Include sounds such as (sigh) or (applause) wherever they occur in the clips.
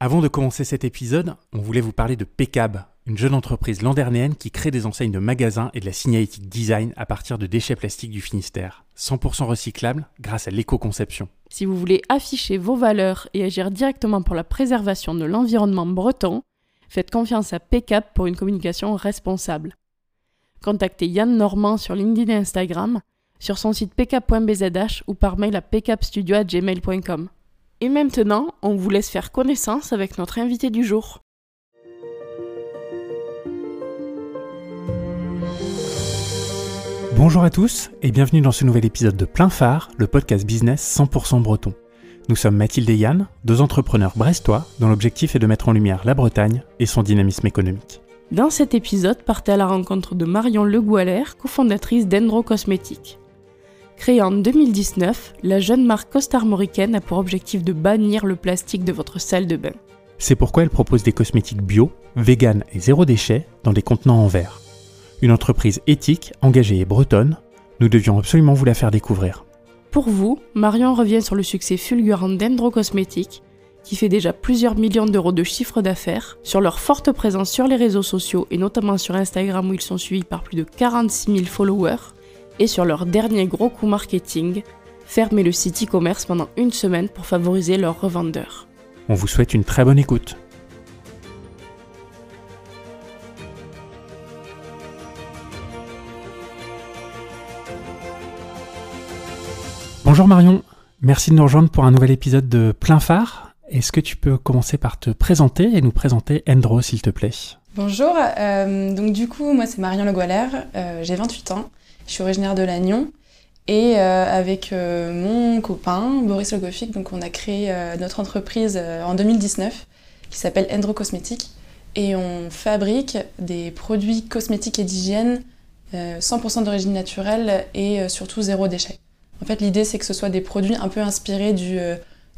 Avant de commencer cet épisode, on voulait vous parler de Pecab, une jeune entreprise landernéenne qui crée des enseignes de magasins et de la signalétique design à partir de déchets plastiques du Finistère, 100% recyclables grâce à l'éco-conception. Si vous voulez afficher vos valeurs et agir directement pour la préservation de l'environnement breton, faites confiance à Pecab pour une communication responsable. Contactez Yann Normand sur LinkedIn et Instagram, sur son site pcap.bzh ou par mail à pcapstudio.gmail.com. Et maintenant, on vous laisse faire connaissance avec notre invité du jour. Bonjour à tous et bienvenue dans ce nouvel épisode de Plein Phare, le podcast business 100% breton. Nous sommes Mathilde et Yann, deux entrepreneurs brestois dont l'objectif est de mettre en lumière la Bretagne et son dynamisme économique. Dans cet épisode, partez à la rencontre de Marion Le Goualer, cofondatrice d'Endro Cosmétiques. Créée en 2019, la jeune marque costarmoricaine a pour objectif de bannir le plastique de votre salle de bain. C'est pourquoi elle propose des cosmétiques bio, vegan et zéro déchet dans des contenants en verre. Une entreprise éthique, engagée et bretonne, nous devions absolument vous la faire découvrir. Pour vous, Marion revient sur le succès fulgurant d'Endro Cosmétiques, qui fait déjà plusieurs millions d'euros de chiffre d'affaires, sur leur forte présence sur les réseaux sociaux et notamment sur Instagram où ils sont suivis par plus de 46 000 followers, et sur leur dernier gros coup marketing, fermer le site e-commerce pendant une semaine pour favoriser leurs revendeurs. On vous souhaite une très bonne écoute. Bonjour Marion, merci de nous rejoindre pour un nouvel épisode de Plein Phare. Est-ce que tu peux commencer par te présenter et nous présenter Endro s'il te plaît? Bonjour, euh, donc du coup moi c'est Marion Le Goualer, euh, j'ai 28 ans, je suis originaire de Lannion et euh, avec euh, mon copain Boris Logofic, donc on a créé euh, notre entreprise en 2019 qui s'appelle Endro Cosmétiques et on fabrique des produits cosmétiques et d'hygiène euh, 100% d'origine naturelle et surtout zéro déchet. En fait l'idée c'est que ce soit des produits un peu inspirés du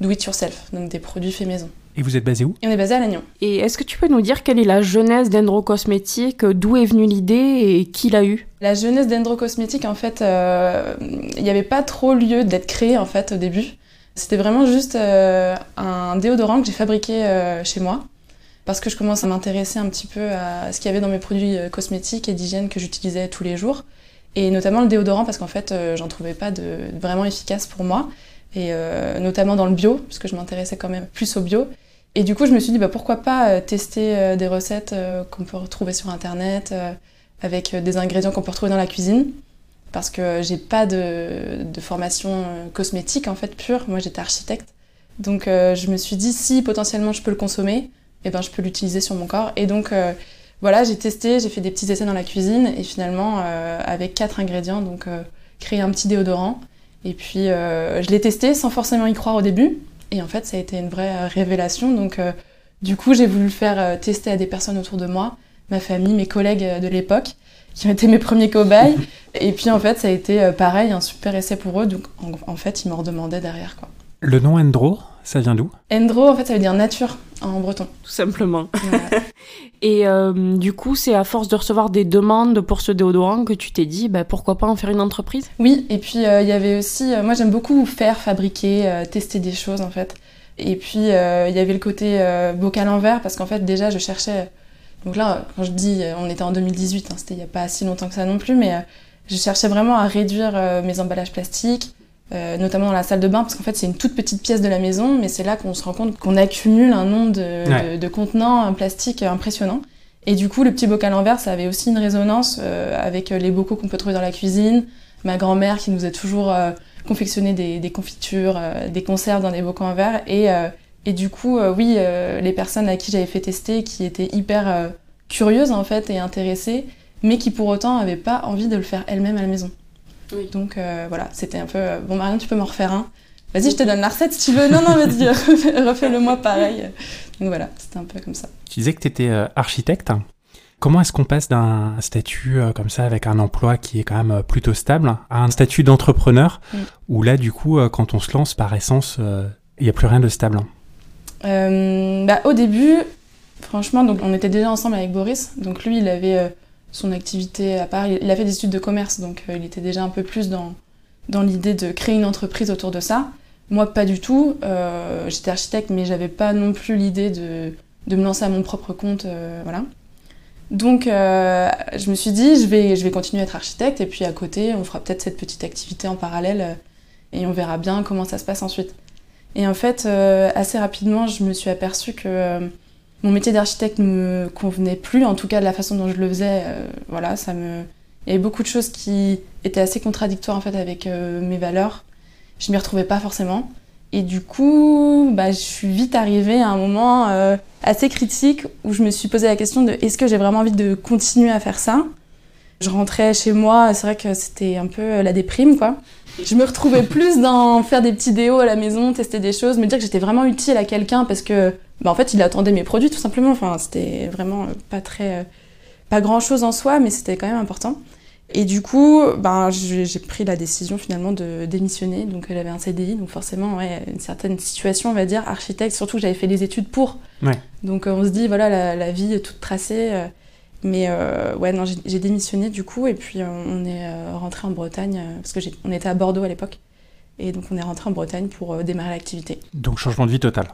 do it yourself, donc des produits faits maison. Et vous êtes basé où? Et on est basé à Lannion. Et est-ce que tu peux nous dire quelle est la jeunesse d'Endro Cosmétiques, d'où est venue l'idée et qui l'a eue La jeunesse d'Endro Cosmétiques, en fait, euh, il n'y avait pas trop lieu d'être créé en fait au début. C'était vraiment juste euh, un déodorant que j'ai fabriqué euh, chez moi. Parce que je commence à m'intéresser un petit peu à ce qu'il y avait dans mes produits cosmétiques et d'hygiène que j'utilisais tous les jours. Et notamment le déodorant parce qu'en fait euh, j'en trouvais pas de vraiment efficace pour moi. Et euh, notamment dans le bio parce que je m'intéressais quand même plus au bio et du coup je me suis dit bah, pourquoi pas euh, tester euh, des recettes euh, qu'on peut retrouver sur internet avec des ingrédients qu'on peut retrouver dans la cuisine parce que j'ai pas de, formation cosmétique en fait pure. Moi j'étais architecte, donc je me suis dit si potentiellement je peux le consommer, et ben je peux l'utiliser sur mon corps. Et donc voilà, j'ai testé, j'ai fait des petits essais dans la cuisine et finalement avec quatre ingrédients, donc créer un petit déodorant. Et puis je l'ai testé sans forcément y croire au début. Et en fait ça a été une vraie euh, révélation. Donc euh, du coup j'ai voulu le faire euh, tester à des personnes autour de moi, ma famille, mes collègues de l'époque qui ont été mes premiers cobayes. (laughs) Et puis en fait, ça a été pareil, un super essai pour eux. Donc en, en fait, ils m'en redemandaient derrière. Quoi. Le nom Endro, ça vient d'où? Endro, en fait, ça veut dire nature en breton. Tout simplement. (laughs) (laughs) Et euh, du coup, c'est à force de recevoir des demandes pour ce déodorant que tu t'es dit, bah, pourquoi pas en faire une entreprise? Oui, et puis euh, il y avait aussi, euh, moi j'aime beaucoup faire, fabriquer, euh, tester des choses en fait. Et puis euh, il y avait le côté euh, bocal en verre parce qu'en fait déjà je cherchais. Donc là, quand je dis, on était en 2018, hein, c'était il n'y a pas si longtemps que ça non plus, mais euh, je cherchais vraiment à réduire euh, mes emballages plastiques, euh, notamment dans la salle de bain, parce qu'en fait c'est une toute petite pièce de la maison, mais c'est là qu'on se rend compte qu'on accumule un nombre de, Ouais. de, de contenants en plastique impressionnant. Et du coup, le petit bocal en verre, ça avait aussi une résonance euh, avec les bocaux qu'on peut trouver dans la cuisine, ma grand-mère qui nous a toujours euh, confectionné des, des confitures, euh, des conserves dans des bocaux en verre, et, euh, et du coup, euh, oui, euh, les personnes à qui j'avais fait tester, qui étaient hyper euh, curieuses en fait et intéressées, mais qui pour autant n'avaient pas envie de le faire elles-mêmes à la maison. Oui. Donc euh, voilà, c'était un peu euh, bon Marion, tu peux m'en refaire un. Vas-y, je te donne la recette si tu veux. Non, non, vas-y, (laughs) refais- refais-le moi pareil. Donc voilà, c'était un peu comme ça. Tu disais que tu étais architecte. Comment est-ce qu'on passe d'un statut euh, comme ça avec un emploi qui est quand même euh, plutôt stable à un statut d'entrepreneur Mm. où là du coup euh, quand on se lance par essence euh, il n'y a plus rien de stable Euh, bah, au début, franchement, donc on était déjà ensemble avec Boris. Donc lui, il avait euh, son activité à part. Il, a fait des études de commerce, donc euh, il était déjà un peu plus dans, dans l'idée de créer une entreprise autour de ça. Moi, pas du tout. J'étais architecte, mais j'avais pas non plus l'idée de, de, me lancer à mon propre compte. voilà. Donc, je me suis dit, je vais, je vais continuer à être architecte, et puis à côté, on fera peut-être cette petite activité en parallèle, et on verra bien comment ça se passe ensuite. Et en fait, assez rapidement, je me suis aperçue que mon métier d'architecte ne me convenait plus, en tout cas de la façon dont je le faisais. Euh, voilà, ça me... Il y avait beaucoup de choses qui étaient assez contradictoires en fait avec euh, mes valeurs. Je m'y retrouvais pas forcément. Et du coup, bah, je suis vite arrivée à un moment euh, assez critique où je me suis posé la question de est-ce que j'ai vraiment envie de continuer à faire ça? Je rentrais chez moi, c'est vrai que c'était un peu la déprime quoi. Je me retrouvais plus dans faire des petits déos à la maison, tester des choses, me dire que j'étais vraiment utile à quelqu'un parce que bah, en fait, il attendait mes produits tout simplement. Enfin, c'était vraiment pas très, pas grand chose en soi, mais c'était quand même important. Et du coup, ben, j'ai pris la décision finalement de démissionner. Donc j'avais un CDI, donc forcément, ouais, une certaine situation, on va dire, architecte, surtout que j'avais fait des études pour. Ouais. Donc on se dit, voilà, la, vie est toute tracée. Euh, mais euh, ouais, non, j'ai démissionné du coup, et puis on est euh, rentré en Bretagne, parce que on était à Bordeaux à l'époque. Et donc on est rentré en Bretagne pour démarrer l'activité. Donc changement de vie total.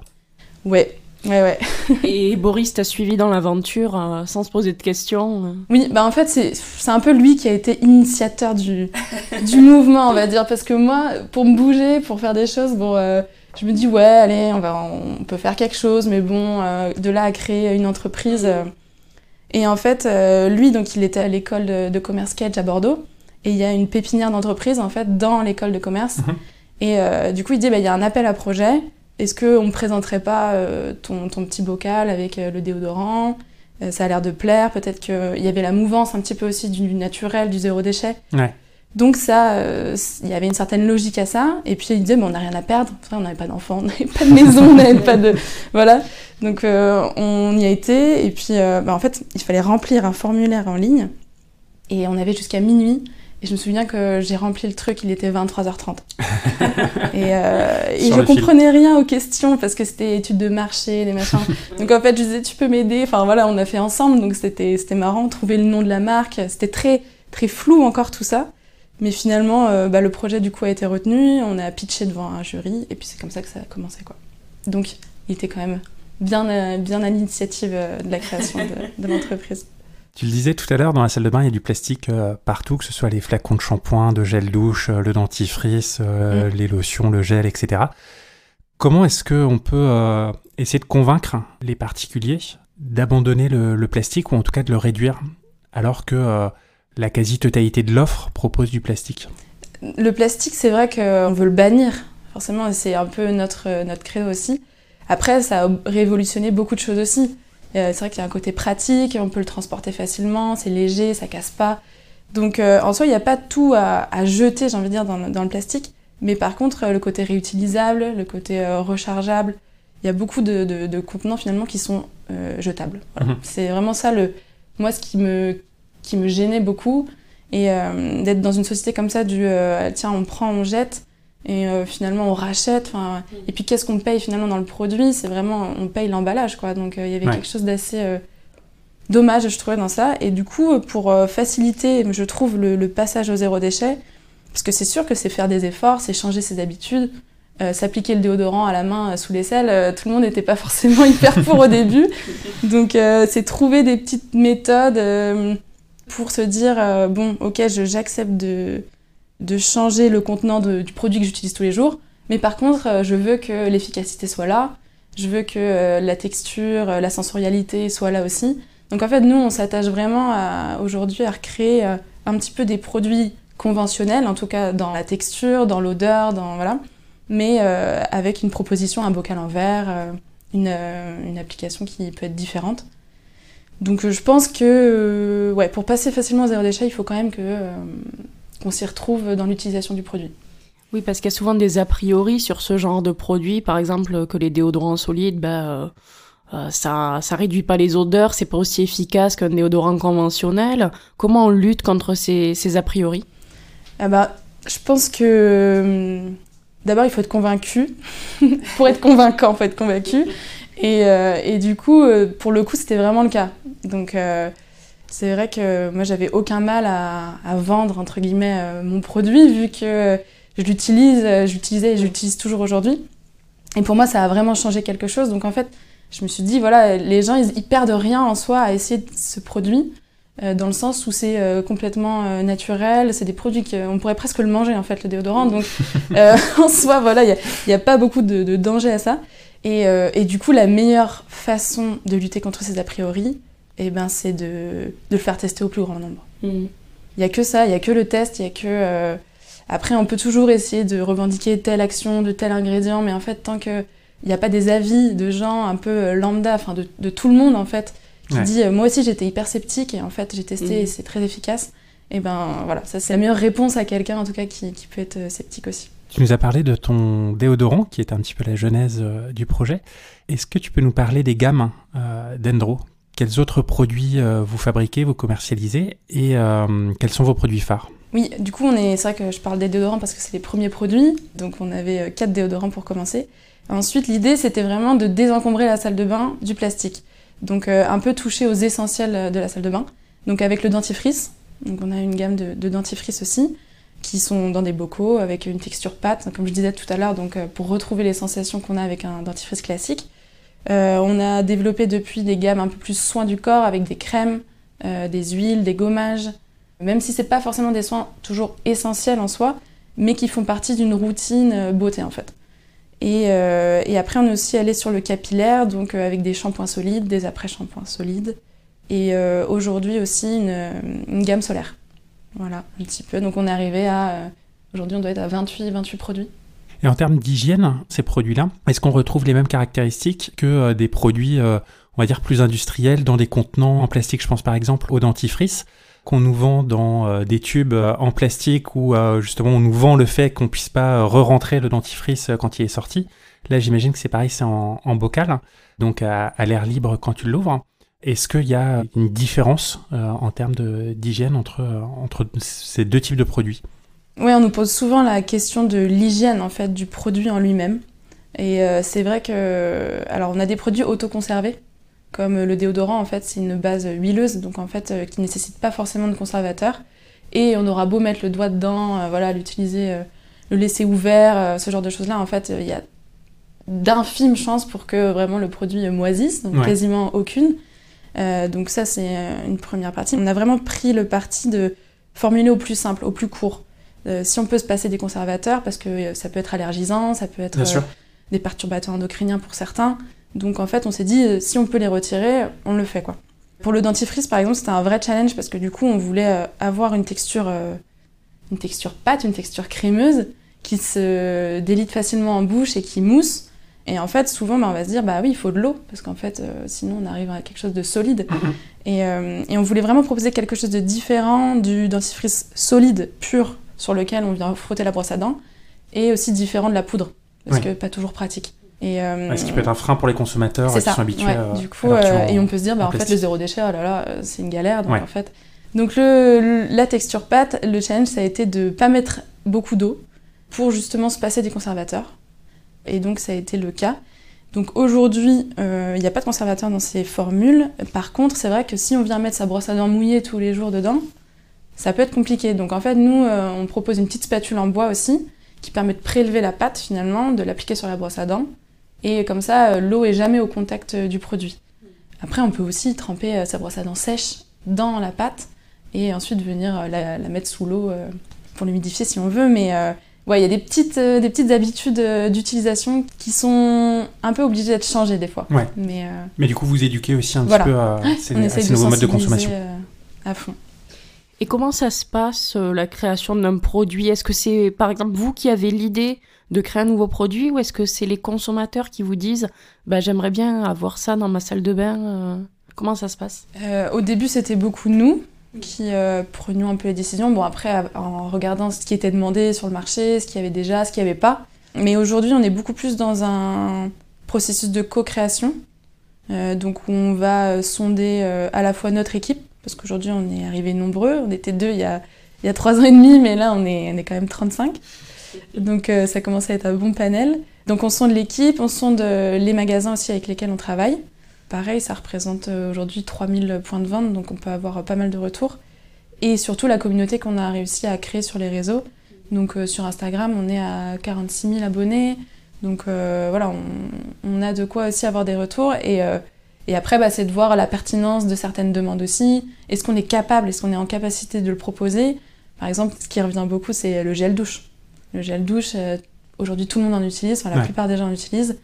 Ouais, Ouais, ouais. et Boris t'a suivi dans l'aventure euh, sans se poser de questions euh. Oui, bah en fait, c'est un peu lui qui a été initiateur du, (laughs) du mouvement, on va dire. Parce que moi, pour me bouger, pour faire des choses, bon, euh, je me dis, ouais, allez, on, va, on peut faire quelque chose, mais bon, de là à créer une entreprise. Et en fait, lui, donc, il était à l'école de, commerce Kedge à Bordeaux. Et il y a une pépinière d'entreprise, en fait, dans l'école de commerce. Mhm. Et du coup, il dit, bah, il y a un appel à projet est-ce qu'on ne présenterait pas euh, ton, petit bocal avec euh, le déodorant? Euh, Ça a l'air de plaire. Peut-être qu'il y avait la mouvance un petit peu aussi du naturel, du zéro déchet. Donc ça, il y avait une certaine logique à ça. Et puis il disait, on n'a rien à perdre. on n'avait pas d'enfants, on n'avait pas de maison, on n'avait pas de... (laughs) Voilà. Donc on y a été. Et puis bah, en fait, il fallait remplir un formulaire en ligne. Et on avait jusqu'à minuit et je me souviens que j'ai rempli le truc, il était 23h30. (laughs) et, euh, et je comprenais rien aux questions parce que c'était études de marché, des machins. (laughs) donc en fait, je disais, tu peux m'aider. Enfin voilà, on a fait ensemble, donc c'était marrant, trouver le nom de la marque. C'était très, très flou encore tout ça. Mais finalement, euh, bah, le projet du coup a été retenu, on a pitché devant un jury, et puis c'est comme ça que ça a commencé. Quoi. Donc il était quand même bien, euh, bien à l'initiative de la création de, de l'entreprise. Tu le disais tout à l'heure, dans la salle de bain, il y a du plastique euh, partout, que ce soit les flacons de shampoing, de gel douche, euh, le dentifrice, euh, mm. les lotions, le gel, etc. Comment est-ce qu'on peut essayer de convaincre les particuliers d'abandonner le, plastique ou en tout cas de le réduire alors que la quasi-totalité de l'offre propose du plastique? Le plastique, c'est vrai qu'on veut le bannir. Forcément, c'est un peu notre, notre credo aussi. Après, ça a révolutionné beaucoup de choses aussi. Euh, c'est vrai qu'il y a un côté pratique, on peut le transporter facilement, c'est léger, ça casse pas. Donc euh, en soi, il n'y a pas tout à, jeter, j'ai envie de dire, dans, le plastique. Mais par contre, euh, le côté réutilisable, le côté rechargeable, il y a beaucoup de, contenants finalement qui sont jetables. Mhm. C'est vraiment ça, le, moi, ce qui me, qui me gênait beaucoup. Et d'être dans une société comme ça, du tiens, on prend, on jette, et euh, finalement on rachète et puis qu'est-ce qu'on paye finalement dans le produit? C'est vraiment on paye l'emballage quoi. Donc euh, il y avait quelque chose d'assez euh, dommage je trouvais dans ça. Et du coup pour faciliter je trouve le, passage au zéro déchet parce que c'est sûr que c'est faire des efforts c'est changer ses habitudes s'appliquer le déodorant à la main sous l'aisselle tout le monde n'était pas (laughs) forcément hyper pour au début. Donc c'est trouver des petites méthodes pour se dire bon ok j'accepte de de changer le contenant du produit que j'utilise tous les jours. Mais par contre, euh, je veux que l'efficacité soit là. Je veux que euh, la texture, euh, la sensorialité soit là aussi. Donc en fait, nous, on s'attache vraiment aujourd'hui à recréer un petit peu des produits conventionnels, en tout cas dans la texture, dans l'odeur, dans voilà, mais avec une proposition, un bocal en verre, une, application qui peut être différente. Donc je pense que ouais, pour passer facilement au zéro déchet, il faut quand même que qu'on s'y retrouve dans l'utilisation du produit. Oui, parce qu'il y a souvent des a priori sur ce genre de produit, par exemple que les déodorants solides, bah, euh, ça, ça réduit pas les odeurs, c'est pas aussi efficace qu'un déodorant conventionnel. Comment on lutte contre ces, ces a priori? Ah bah, Je pense que hum, d'abord il faut être convaincu. (laughs) pour être convaincant, il faut être convaincu. Et, euh, et du coup, pour le coup, c'était vraiment le cas. Donc c'est vrai que moi j'avais aucun mal à, vendre entre guillemets euh, mon produit vu que je l'utilise, j'utilisais et j'utilise toujours aujourd'hui. Et pour moi, ça a vraiment changé quelque chose. Donc en fait, je me suis dit, voilà, les gens, ils, ils perdent rien en soi à essayer ce produit. Euh, dans le sens où c'est euh, complètement euh, naturel, c'est des produits qu'on pourrait presque le manger en fait, le déodorant. Donc (laughs) en soi, voilà, il n'y a, pas beaucoup de, danger à ça. Et, et, du coup, la meilleure façon de lutter contre ces a priori, eh ben, c'est de, de, le faire tester au plus grand nombre. Mm. Il n'y a que ça, il n'y a que le test, il y a que... Après, on peut toujours essayer de revendiquer telle action de tel ingrédient, mais en fait, tant qu'il n'y a pas des avis de gens un peu lambda, enfin de, de tout le monde en fait, qui dit euh, moi aussi j'étais hyper sceptique et en fait j'ai testé et mm. c'est très efficace. Et ben voilà, ça c'est la meilleure réponse à quelqu'un en tout cas qui, qui, peut être euh, sceptique aussi. Tu nous as parlé de ton déodorant qui est un petit peu la genèse euh, du projet. Est-ce que tu peux nous parler des gammes d'Endro? Quels autres produits vous fabriquez, vous commercialisez et quels sont vos produits phares? Oui, du coup, on est, c'est vrai que je parle des déodorants parce que c'est les premiers produits. Donc, on avait quatre déodorants pour commencer. Ensuite, l'idée, c'était vraiment de désencombrer la salle de bain du plastique. Donc euh, un peu touché aux essentiels de la salle de bain. Donc avec le dentifrice, donc on a une gamme de, dentifrice aussi, qui sont dans des bocaux avec une texture pâte, comme je disais tout à l'heure, donc euh, pour retrouver les sensations qu'on a avec un dentifrice classique. Euh, on a développé depuis des gammes un peu plus soins du corps avec des crèmes, des huiles, des gommages, même si c'est pas forcément des soins toujours essentiels en soi, mais qui font partie d'une routine beauté en fait. Euh, et, après, on est aussi allé sur le capillaire, donc euh, avec des shampoings solides, des après-shampoings solides. Et euh, aujourd'hui aussi une, gamme solaire. Voilà, un petit peu. Donc on est arrivé à. aujourd'hui, on doit être à 28, 28 produits. Et en termes d'hygiène, ces produits-là, est-ce qu'on retrouve les mêmes caractéristiques que des produits, on va dire, plus industriels dans des contenants en plastique? Je pense par exemple au dentifrice qu'on nous vend dans euh, des tubes euh, en plastique où euh, justement on nous vend le fait qu'on puisse pas re-rentrer le dentifrice quand il est sorti. Là, j'imagine que c'est pareil, c'est en, bocal, donc à, l'air libre quand tu l'ouvres. Est-ce qu'il y a une différence en termes d'hygiène entre, entre ces deux types de produits? Oui, on nous pose souvent la question de l'hygiène en fait du produit en lui-même. Et c'est vrai que, alors on a des produits autoconservés, comme le déodorant, en fait, c'est une base huileuse, donc en fait, euh, qui ne nécessite pas forcément de conservateur. Et on aura beau mettre le doigt dedans, euh, voilà, l'utiliser, euh, le laisser ouvert, ce genre de choses-là, en fait, il y a d'infimes chances pour que vraiment le produit moisisse, donc quasiment aucune. donc ça, c'est une première partie. On a vraiment pris le parti de formuler au plus simple, au plus court. Si on peut se passer des conservateurs, parce que ça peut être allergisant, ça peut être des perturbateurs endocriniens pour certains, donc en fait, on s'est dit, euh, si on peut les retirer, on le fait quoi. Pour le dentifrice, par exemple, c'était un vrai challenge parce que du coup, on voulait euh, avoir une texture, euh, une texture pâte, une texture crémeuse qui se délite facilement en bouche et qui mousse. Et en fait, souvent, bah, on va se dire, bah oui, il faut de l'eau, parce qu'en fait, sinon, on arrive à quelque chose de solide. Et, on voulait vraiment proposer quelque chose de différent du dentifrice solide, pur, sur lequel on vient frotter la brosse à dents, et aussi différent de la poudre, parce que pas toujours pratique. Et, euh, ce qui peut être un frein pour les consommateurs qui sont habitués du coup, euh, et on peut se dire, bah, en fait, le zéro déchet, oh là là, c'est une galère. Donc, en fait... donc le, la texture pâte, le challenge, ça a été de pas mettre beaucoup d'eau pour justement se passer des conservateurs. Et donc, ça a été le cas. Donc aujourd'hui, euh, il n'y a pas de conservateur dans ces formules. Par contre, c'est vrai que si on vient mettre sa brosse à dents mouillée tous les jours dedans, ça peut être compliqué. Donc en fait, nous, on propose une petite spatule en bois aussi, qui permet de prélever la pâte finalement, de l'appliquer sur la brosse à dents, et comme ça, euh, l'eau est jamais au contact euh, du produit. Après, on peut aussi tremper euh, sa brosse à dents sèche dans la pâte et ensuite venir la, mettre sous l'eau pour l'humidifier si on veut. Mais ouais, il y a des petites, des petites habitudes d'utilisation qui sont un peu obligées d'être changées des fois. Ouais. Mais, Mais du coup, vous éduquez aussi un petit peu à ces, nouveaux modes de consommation. à fond. Et comment ça se passe, la création d'un produit? Est-ce que c'est, par exemple, vous qui avez l'idée de créer un nouveau produit ou est-ce que c'est les consommateurs qui vous disent bah, j'aimerais bien avoir ça dans ma salle de bain euh, Comment ça se passe? Euh, Au début, c'était beaucoup nous qui euh, prenions un peu les décisions. Bon, après, en regardant ce qui était demandé sur le marché, ce qu'il y avait déjà, ce qu'il n'y avait pas. Mais aujourd'hui, on est beaucoup plus dans un processus de co-création. donc, on va sonder à la fois notre équipe, parce qu'aujourd'hui, on est arrivés nombreux. On était deux il y a, il y a trois ans et demi, mais là, on est, on est quand même 35. Donc euh, ça commence à être un bon panel. Donc on sonde l'équipe, on sonde euh, les magasins aussi avec lesquels on travaille. Pareil, ça représente euh, aujourd'hui 3000 points de vente, donc on peut avoir pas mal de retours. Et surtout la communauté qu'on a réussi à créer sur les réseaux, Donc sur Instagram, on est à 46 000 abonnés. Donc voilà, on, a de quoi aussi avoir des retours. Et, et après, bah, c'est de voir la pertinence de certaines demandes aussi. Est-ce qu'on est capable, est-ce qu'on est en capacité de le proposer? Par exemple, ce qui revient beaucoup, c'est le gel douche. Le gel douche, aujourd'hui tout le monde en utilise, enfin, la plupart des gens en utilisent.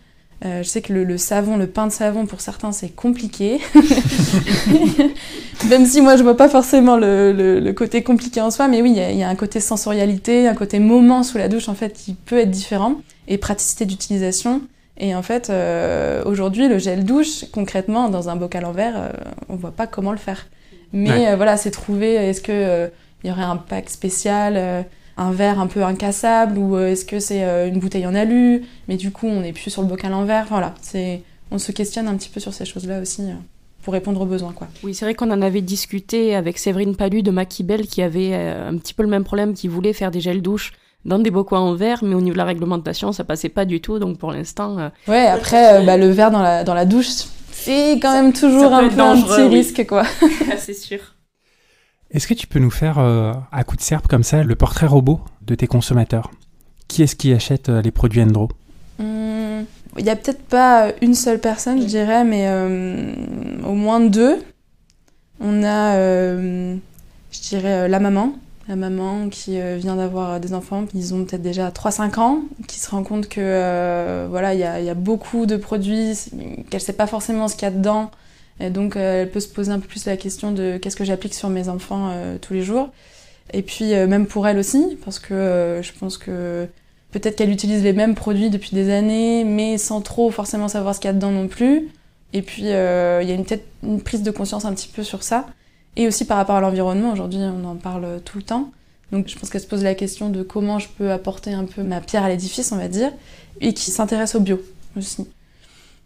Euh, je sais que le, savon, le pain de savon, pour certains, c'est compliqué. (laughs) Même si moi, je vois pas forcément le, côté compliqué en soi, mais oui, il y, a un côté sensorialité, un côté moment sous la douche, en fait, qui peut être différent, et praticité d'utilisation. Et en fait, euh, aujourd'hui, le gel douche, concrètement, dans un bocal en verre, euh, on voit pas comment le faire. Mais voilà, c'est trouver, est-ce qu'il il y aurait un pack spécial un verre un peu incassable ou euh, est-ce que c'est euh, une bouteille en alu? Mais du coup on n'est plus sur le bocal en verre voilà c'est on se questionne un petit peu sur ces choses là aussi euh, pour répondre aux besoins quoi. Oui, c'est vrai qu'on en avait discuté avec Séverine Palu de Maquibel qui avait un petit peu le même problème qui voulait faire des gels douches dans des bocaux en verre, mais au niveau de la réglementation, ça passait pas du tout. Donc pour l'instant. Ouais, après, bah, le verre dans la, dans la douche, c'est quand même toujours un peu un petit risque, quoi. (laughs) c'est sûr. Est-ce que tu peux nous faire, euh, à coup de serpe comme ça, le portrait robot de tes consommateurs? Qui est-ce qui achète euh, les produits Endro? Hum, Il n'y a peut-être pas une seule personne, je dirais, mais euh, au moins deux. On a, je dirais, la maman. La maman qui vient d'avoir des enfants, ils ont peut-être déjà 3-5 ans, qui se rend compte que voilà, il y, a beaucoup de produits, qu'elle sait pas forcément ce qu'il y a dedans, et donc, euh, elle peut se poser un peu plus la question de qu'est-ce que j'applique sur mes enfants euh, tous les jours. Et puis, euh, même pour elle aussi, parce que je pense que peut-être qu'elle utilise les mêmes produits depuis des années, mais sans trop forcément savoir ce qu'il y a dedans non plus. Et puis, il y a une, une prise de conscience un petit peu sur ça. Et aussi par rapport à l'environnement, aujourd'hui, on en parle tout le temps. Donc je pense qu'elle se pose la question de comment je peux apporter un peu ma pierre à l'édifice, on va dire, et qui s'intéresse au bio aussi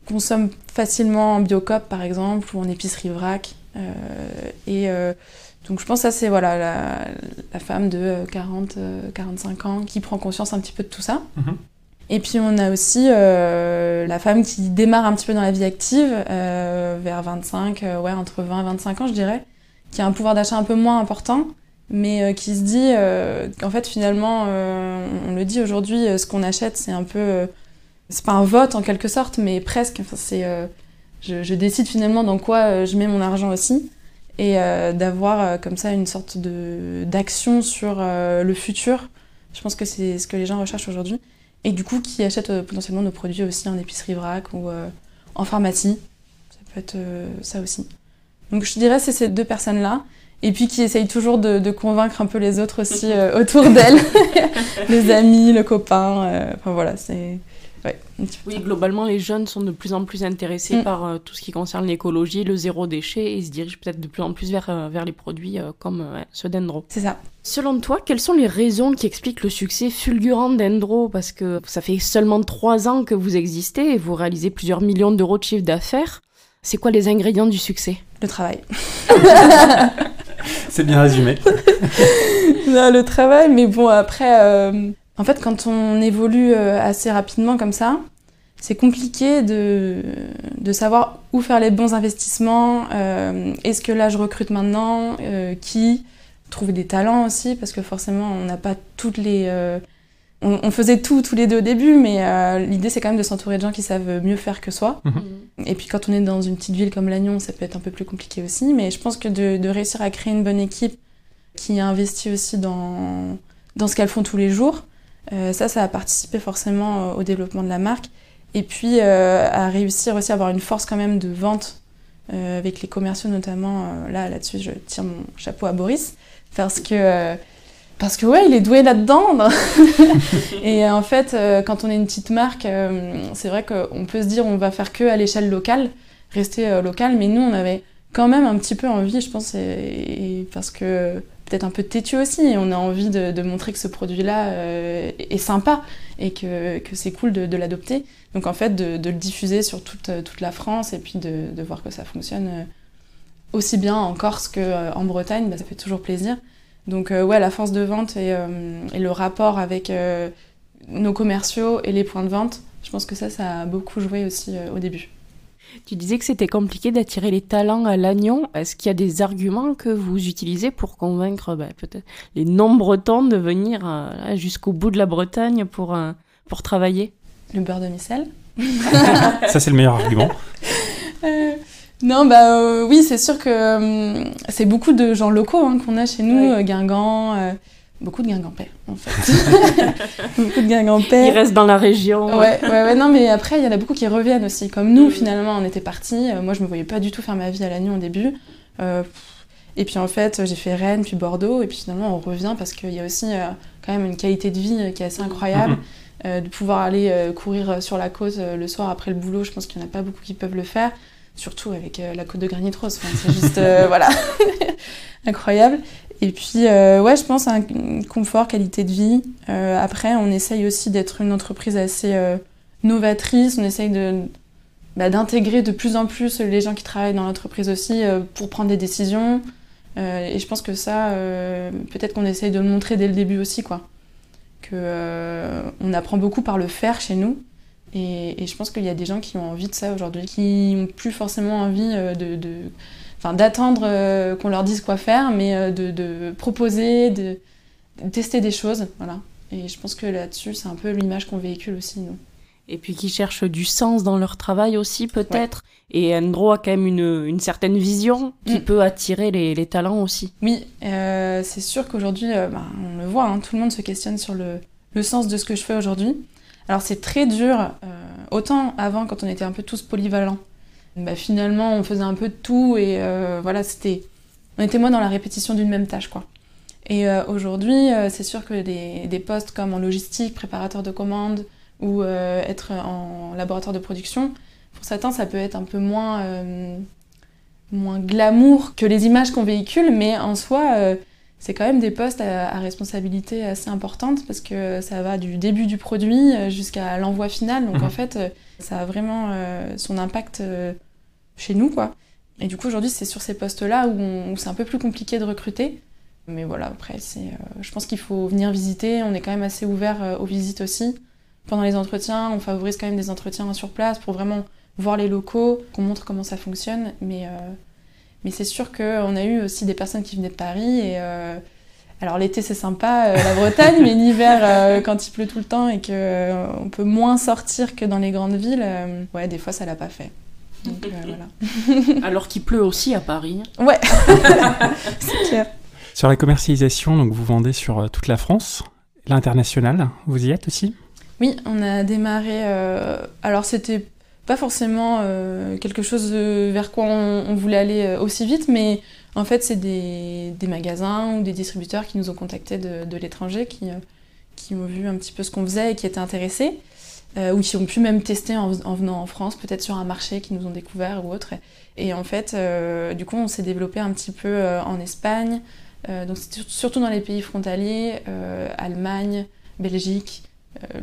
consomme facilement en biocop par exemple ou en épicerie vrac. Euh, et euh, donc je pense que ça c'est voilà, la, femme de 40, euh, 45 ans qui prend conscience un petit peu de tout ça. Mhm. Et puis on a aussi la femme qui démarre un petit peu dans la vie active, vers 25, ouais, entre 20 et 25 ans je dirais, qui a un pouvoir d'achat un peu moins important, mais qui se dit qu'en fait finalement, on le dit aujourd'hui, ce qu'on achète c'est un peu c'est pas un vote en quelque sorte, mais presque. Enfin, c'est, euh, je, décide finalement dans quoi euh, je mets mon argent aussi et euh, d'avoir comme ça une sorte de d'action sur le futur. Je pense que c'est ce que les gens recherchent aujourd'hui. Et du coup, qui achètent potentiellement nos produits aussi en épicerie vrac ou en pharmacie. Ça peut être ça aussi. Donc je dirais c'est ces deux personnes-là. Et puis qui essayent toujours de, de convaincre un peu les autres aussi (laughs) autour d'elles. (laughs) les amis, le copain. enfin voilà, c'est oui, globalement, les jeunes sont de plus en plus intéressés mm. par euh, tout ce qui concerne l'écologie, le zéro déchet, et se dirigent peut-être de plus en plus vers, euh, vers les produits euh, comme ceux d'Endro. C'est ça. Selon toi, quelles sont les raisons qui expliquent le succès fulgurant d'Endro? Parce que ça fait seulement trois ans que vous existez et vous réalisez plusieurs millions d'euros de chiffre d'affaires. C'est quoi les ingrédients du succès? Le travail. (laughs) C'est bien résumé. (laughs) le travail, mais bon, après, en fait, quand on évolue euh, assez rapidement comme ça, c'est compliqué de, de, savoir où faire les bons investissements. Euh, est-ce que là, je recrute maintenant euh, Qui? Trouver des talents aussi, parce que forcément, on n'a pas toutes les... On, faisait tout tous les deux au début, mais l'idée, c'est quand même de s'entourer de gens qui savent mieux faire que soi. Mhm. Et puis, quand on est dans une petite ville comme Lannion, ça peut être un peu plus compliqué aussi. Mais je pense que de, de réussir à créer une bonne équipe qui investit aussi dans, dans ce qu'elles font tous les jours, euh, ça, ça a participé forcément euh, au développement de la marque. Et puis euh, à réussir aussi à avoir une force quand même de vente avec les commerciaux notamment. là, là-dessus, je tire mon chapeau à Boris parce que parce que ouais, il est doué là-dedans. (laughs) et en fait, quand on est une petite marque, c'est vrai qu'on peut se dire on va faire que à l'échelle locale, rester local, mais nous on avait quand même un petit peu envie, je pense, parce que peut-être un peu têtu aussi. On a envie de, montrer que ce produit-là euh, est sympa et que, c'est cool de, l'adopter. Donc en fait, de, le diffuser sur toute, la France et puis de, voir que ça fonctionne euh, aussi bien en Corse qu'en euh, Bretagne, bah, ça fait toujours plaisir. Donc ouais, la force de vente et, et le rapport avec nos commerciaux et les points de vente, je pense que ça, ça a beaucoup joué aussi au début. Tu disais que c'était compliqué d'attirer les talents à Lannion. Est-ce qu'il y a des arguments que vous utilisez pour convaincre bah, peut-être les non-bretons de venir euh, jusqu'au bout de la Bretagne pour, euh, pour travailler? Le beurre de micelle. (laughs) Ça, c'est le meilleur argument. Euh, (laughs) non, bah oui, c'est sûr que c'est beaucoup de gens locaux hein, qu'on a chez nous, Guingamp. Beaucoup de Guingampais, en fait. (laughs) (laughs) beaucoup de Guingampais. Ils restent dans la région. Ouais, ouais, ouais, non, mais après, il y en a beaucoup qui reviennent aussi. Comme nous, finalement, on était partis. Euh, moi, je me voyais pas du tout faire ma vie à Lannion au début. Euh, et puis, en fait, j'ai fait Rennes, puis Bordeaux. Et puis, finalement, on revient parce qu'il y a aussi euh, quand même une qualité de vie qui est assez incroyable. Mhm. de pouvoir aller courir sur la côte le soir après le boulot, je pense qu'il n'y en a pas beaucoup qui peuvent le faire. Surtout avec la côte de Granit Rose. c'est juste, (laughs) voilà, (laughs) incroyable. Et puis, euh, ouais, je pense à un confort, qualité de vie. Euh, après, on essaye aussi d'être une entreprise assez euh, novatrice. On essaye de, bah, d'intégrer de plus en plus les gens qui travaillent dans l'entreprise aussi pour prendre des décisions. et je pense que ça, peut-être qu'on essaye de le montrer dès le début aussi, quoi. Que, on apprend beaucoup par le faire chez nous. Et, et je pense qu'il y a des gens qui ont envie de ça aujourd'hui, qui n'ont plus forcément envie de, de enfin d'attendre euh, qu'on leur dise quoi faire, mais euh, de, proposer, de, tester des choses, voilà. Et je pense que là-dessus, c'est un peu l'image qu'on véhicule aussi, nous. Et puis qui cherchent du sens dans leur travail aussi, peut-être. Et Andro a quand même une, une certaine vision qui mm. peut attirer les, les, talents aussi. Oui, euh, c'est sûr qu'aujourd'hui, bah, on le voit, hein, tout le monde se questionne sur le, le, sens de ce que je fais aujourd'hui. Alors c'est très dur, autant avant quand on était un peu tous polyvalents, bah, finalement, on faisait un peu de tout et euh, voilà, c'était. On était moins dans la répétition d'une même tâche, quoi. Et euh, aujourd'hui, euh, c'est sûr que des, des, postes comme en logistique, préparateur de commandes ou être en laboratoire de production, pour certains, ça peut être un peu moins glamour que les images qu'on véhicule, mais en soi, c'est quand même des postes à, à, responsabilité assez importante parce que ça va du début du produit jusqu'à l'envoi final. Donc mmh. en fait, ça a vraiment son impact chez nous, quoi. Et du coup, aujourd'hui, c'est sur ces postes-là où, c'est un peu plus compliqué de recruter. Mais voilà, après, c'est, euh, je pense qu'il faut venir visiter. On est quand même assez ouvert euh, aux visites aussi. Pendant les entretiens, on favorise quand même des entretiens sur place pour vraiment voir les locaux, qu'on montre comment ça fonctionne. Mais, euh, mais c'est sûr qu'on a eu aussi des personnes qui venaient de Paris. Et, alors l'été, c'est sympa, la Bretagne, mais l'hiver, quand il pleut tout le temps et qu'on peut moins sortir que dans les grandes villes, ouais, des fois, ça l'a pas fait. Euh, (laughs) Alors qu'il pleut aussi à Paris. Ouais, (laughs) c'est clair. Sur la commercialisation, donc vous vendez sur euh, toute la France, l'international, vous y êtes aussi? Oui, on a démarré. Euh, alors c'était pas forcément quelque chose vers quoi on, voulait aller aussi vite, mais en fait c'est des, magasins ou des distributeurs qui nous ont contactés de, l'étranger, qui, qui ont vu un petit peu ce qu'on faisait et qui étaient intéressés. Euh, ou qui ont pu même tester en, venant en France, peut-être sur un marché qui nous ont découvert ou autre. Et en fait, euh, du coup, on s'est développé un petit peu euh, en Espagne, donc surtout dans les pays frontaliers, Allemagne, Belgique,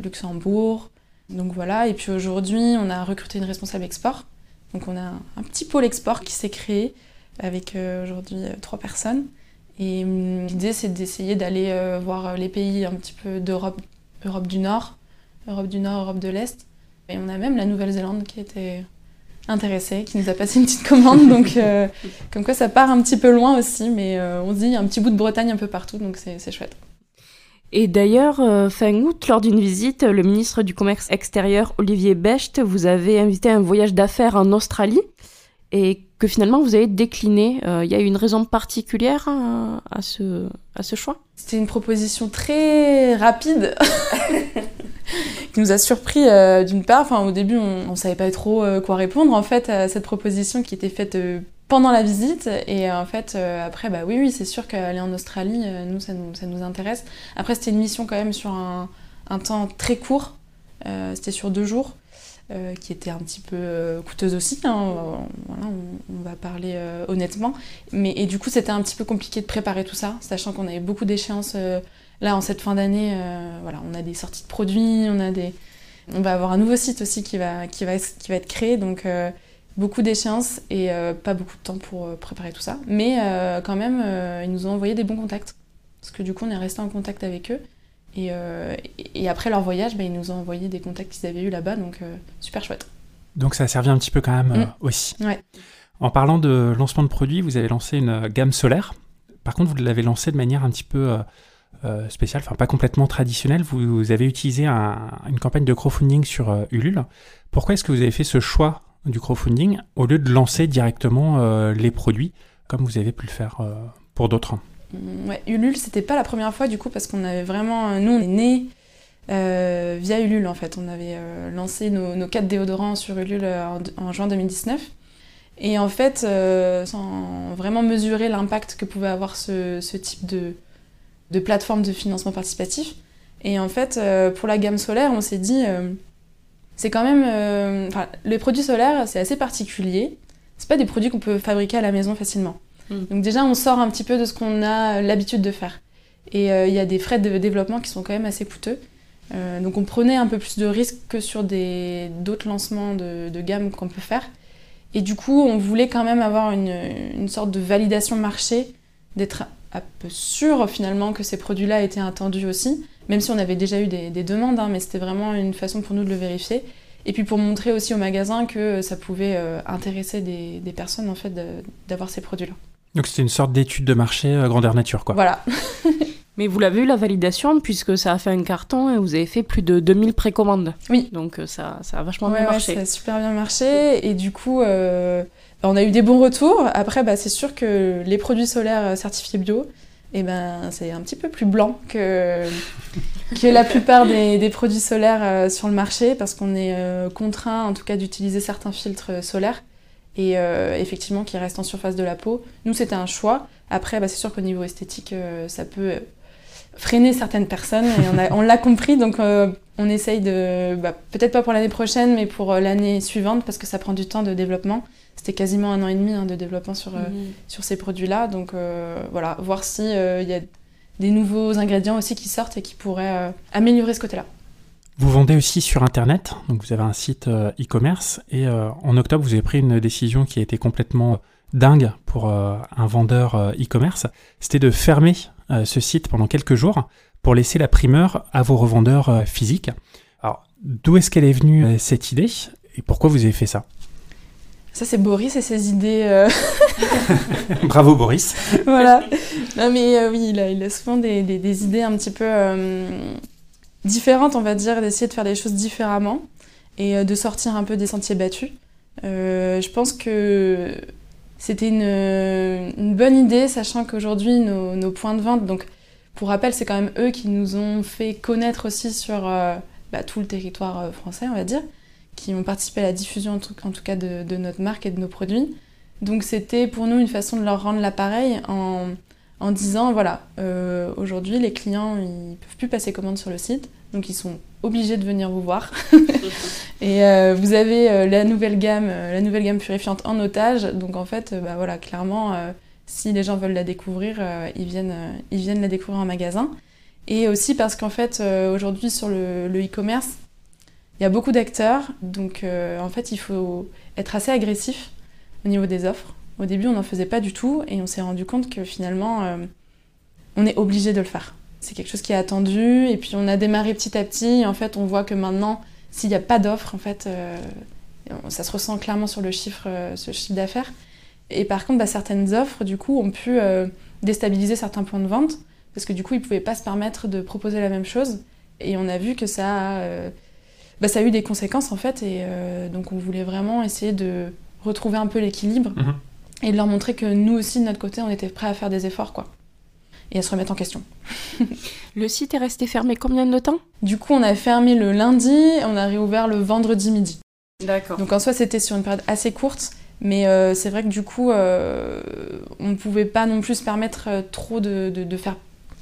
Luxembourg. Donc voilà, et puis aujourd'hui, on a recruté une responsable export. Donc on a un, petit pôle export qui s'est créé avec aujourd'hui trois personnes. Et hum, l'idée, c'est d'essayer d'aller voir les pays un petit peu d'Europe, Europe du Nord, Europe du Nord, Europe de l'Est. Et on a même la Nouvelle-Zélande qui était intéressée, qui nous a passé une petite commande. donc, euh, (laughs) comme quoi, ça part un petit peu loin aussi, mais euh, on se dit, il y a un petit bout de Bretagne un peu partout, donc c'est chouette. Et d'ailleurs, euh, fin août, lors d'une visite, le ministre du Commerce extérieur, Olivier Becht, vous avez invité à un voyage d'affaires en Australie et que finalement vous avez décliné. Il y a eu une raison particulière à, ce, à ce choix? C'était une proposition très rapide. (laughs) qui nous a surpris euh, d'une part. Enfin, au début, on, ne savait pas trop euh, quoi répondre en fait à cette proposition qui était faite euh, pendant la visite. Et en fait, après, bah oui, oui, c'est sûr qu'aller en Australie, nous ça, nous, ça nous intéresse. Après, c'était une mission quand même sur un, un temps très court. c'était sur deux jours. qui était un petit peu coûteuse aussi, hein, voilà, on, va parler honnêtement. Mais, et du coup, c'était un petit peu compliqué de préparer tout ça, sachant qu'on avait beaucoup d'échéances Là, en cette fin d'année, euh, voilà, on a des sorties de produits, on a des... On va avoir un nouveau site aussi qui va, qui va, qui va être créé, donc euh, beaucoup d'échéances et euh, pas beaucoup de temps pour préparer tout ça. Mais quand même, ils nous ont envoyé des bons contacts, parce que du coup, on est resté en contact avec eux. Et, et après leur voyage, bah, ils nous ont envoyé des contacts qu'ils avaient eu là-bas, donc super chouette. Donc ça a servi un petit peu quand même Mm. aussi. Ouais. En parlant de lancement de produits, vous avez lancé une euh, gamme solaire. Par contre, vous l'avez lancée de manière un petit peu euh, euh, spéciale, enfin pas complètement traditionnelle. Vous, vous avez utilisé un- une campagne de crowdfunding sur euh, Ulule. Pourquoi est-ce que vous avez fait ce choix du crowdfunding au lieu de lancer directement euh, les produits comme vous avez pu le faire euh, pour d'autres Mm, Ouais, Ulule, c'était pas la première fois du coup parce qu'on avait vraiment. euh, Nous, on est nés via Ulule en fait. On avait lancé nos, quatre déodorants sur Ulule en, juin 2019. Et en fait, sans vraiment mesurer l'impact que pouvait avoir ce, type de, plateforme de financement participatif. Et en fait, pour la gamme solaire, on s'est dit, c'est quand même. euh, Enfin, les produits solaires, c'est assez particulier. C'est pas des produits qu'on peut fabriquer à la maison facilement. Mm. Donc déjà, on sort un petit peu de ce qu'on a l'habitude de faire. Et euh, il y a des frais de développement qui sont quand même assez coûteux. Euh, donc on prenait un peu plus de risques que sur des- d'autres lancements de, de gamme qu'on peut faire. Et du coup, on voulait quand même avoir une, une sorte de validation marché, d'être un peu sûr finalement que ces produits-là étaient attendus aussi, même si on avait déjà eu des, des demandes, hein, mais c'était vraiment une façon pour nous de le vérifier. Et puis pour montrer aussi au magasin que ça pouvait euh, intéresser des, des personnes en fait d'avoir ces produits-là. Donc c'était une sorte d'étude de marché euh, grandeur nature, quoi. Voilà. Mais vous l'avez eu la validation puisque ça a fait un carton et vous avez fait plus de 2000 précommandes. Oui. Donc euh, ça, ça a vachement Ouais, bien ouais, marché. ça a super bien marché. Et du coup, euh, bah, on a eu des bons retours. Après, bah, c'est sûr que les produits solaires euh, certifiés bio, eh ben, c'est un petit peu plus blanc que, (laughs) que la plupart des, des produits solaires sur le marché parce qu'on est euh, contraint, en tout cas, d'utiliser certains filtres solaires et euh, effectivement qui restent en surface de la peau. Nous, c'était un choix. Après, bah, c'est sûr qu'au niveau esthétique, ça peut freiner certaines personnes et on, l'a compris. Donc, euh, on essaye de, bah, peut-être pas pour l'année prochaine, mais pour euh, l'année suivante parce que ça prend du temps de développement. C'était quasiment un an et demi hein, de développement sur, euh, Mhm. sur ces produits-là. Donc euh, voilà, voir si euh, il y a des nouveaux ingrédients aussi qui sortent et qui pourraient euh, améliorer ce côté-là. Vous vendez aussi sur Internet, donc vous avez un site euh, e-commerce, et euh, en octobre, vous avez pris une décision qui a été complètement dingue pour euh, un vendeur euh, e-commerce, c'était de fermer euh, ce site pendant quelques jours pour laisser la primeur à vos revendeurs physiques. Alors, d'où est-ce qu'elle est venue cette idée, et pourquoi vous avez fait ça? Ça, c'est Boris et ses idées. euh, (laughs) Bravo Boris voilà. Non, mais euh, oui, il a, il a souvent des, des- des idées un petit peu euh, différentes, on va dire, d'essayer de faire des choses différemment et de sortir un peu des sentiers battus. Je pense que c'était une, bonne idée, sachant qu'aujourd'hui, nos, points de vente, donc pour rappel, c'est quand même eux qui nous ont fait connaître aussi sur euh, bah, tout le territoire euh, français, on va dire, qui ont participé à la diffusion, en tout, cas, de, notre marque et de nos produits. Donc c'était pour nous une façon de leur rendre l'appareil en, en disant voilà, euh, aujourd'hui les clients ils peuvent plus passer commande sur le site, donc ils sont obligés de venir vous voir. (laughs) et euh, vous avez euh, la nouvelle gamme, euh, la nouvelle gamme purifiante en otage, donc en fait, bah voilà, clairement, si les gens veulent la découvrir, ils viennent, ils viennent la découvrir en magasin. Et aussi parce qu'en fait, aujourd'hui sur le e-commerce, il y a beaucoup d'acteurs, donc en fait, il faut être assez agressif au niveau des offres. Au début, on n'en faisait pas du tout et on s'est rendu compte que finalement, on est obligé de le faire. C'est quelque chose qui est attendu et puis on a démarré petit à petit. Et en fait, on voit que maintenant, s'il n'y a pas d'offre, en fait, euh, ça se ressent clairement sur le chiffre, euh, ce chiffre d'affaires. Et par contre, bah, certaines offres, du coup, ont pu euh, déstabiliser certains points de vente parce que du coup, ils ne pouvaient pas se permettre de proposer la même chose. Et on a vu que ça a, bah, ça a eu des conséquences en fait. Et donc, on voulait vraiment essayer de retrouver un peu l'équilibre Mhm. et de leur montrer que nous aussi, de notre côté, on était prêts à faire des efforts, quoi. Et à se remettre en question. (laughs) Le site est resté fermé combien de temps? Du coup, on a fermé le lundi, on a réouvert le vendredi midi. D'accord. Donc en soi, c'était sur une période assez courte, mais euh, c'est vrai que du coup, euh, on ne pouvait pas non plus se permettre euh, trop de, de- de faire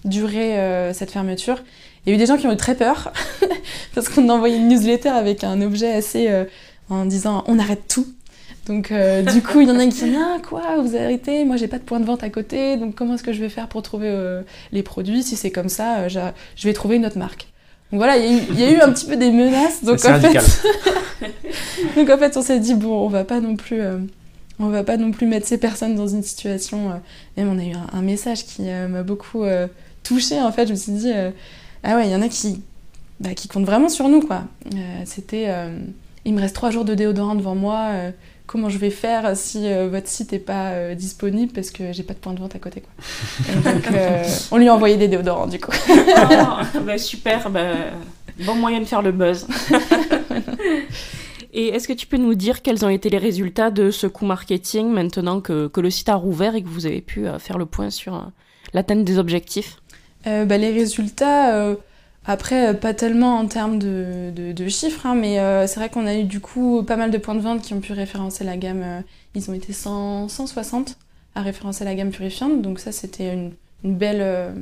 durer cette fermeture. Il y a eu des gens qui ont eu très peur, (laughs) parce qu'on a envoyé une newsletter avec un objet assez... en disant on arrête tout. Donc euh, du coup, il y en a qui disent ah quoi, vous arrêtez, moi j'ai pas de point de vente à côté, donc comment est-ce que je vais faire pour trouver euh, les produits? Si c'est comme ça, euh, je vais trouver une autre marque. Donc voilà, il y, a eu- il y a eu un petit peu des menaces. Donc en fait, (laughs) donc en fait, on s'est dit bon, on va pas non plus, on va pas non plus mettre ces personnes dans une situation. même on a eu un, un message qui m'a beaucoup touchée. En fait, je me suis dit ah ouais, il y en a qui, bah, qui comptent vraiment sur nous quoi. C'était il me reste trois jours de déodorant devant moi. Comment je vais faire si votre site n'est pas disponible parce que j'ai pas de point de vente à côté quoi. (laughs) donc on lui a envoyé des déodorants du coup. oh, bah, super, bah, bon moyen de faire le buzz. (laughs) Et est-ce que tu peux nous dire quels ont été les résultats de ce coup marketing maintenant que, que le site a rouvert et que vous avez pu euh, faire le point sur euh, l'atteinte des objectifs? Euh, bah, Les résultats, après, pas tellement en termes de, de, chiffres, hein, mais c'est vrai qu'on a eu du coup pas mal de points de vente qui ont pu référencer la gamme. ils ont été 100, 160 à référencer la gamme purifiante, donc ça c'était une, belle,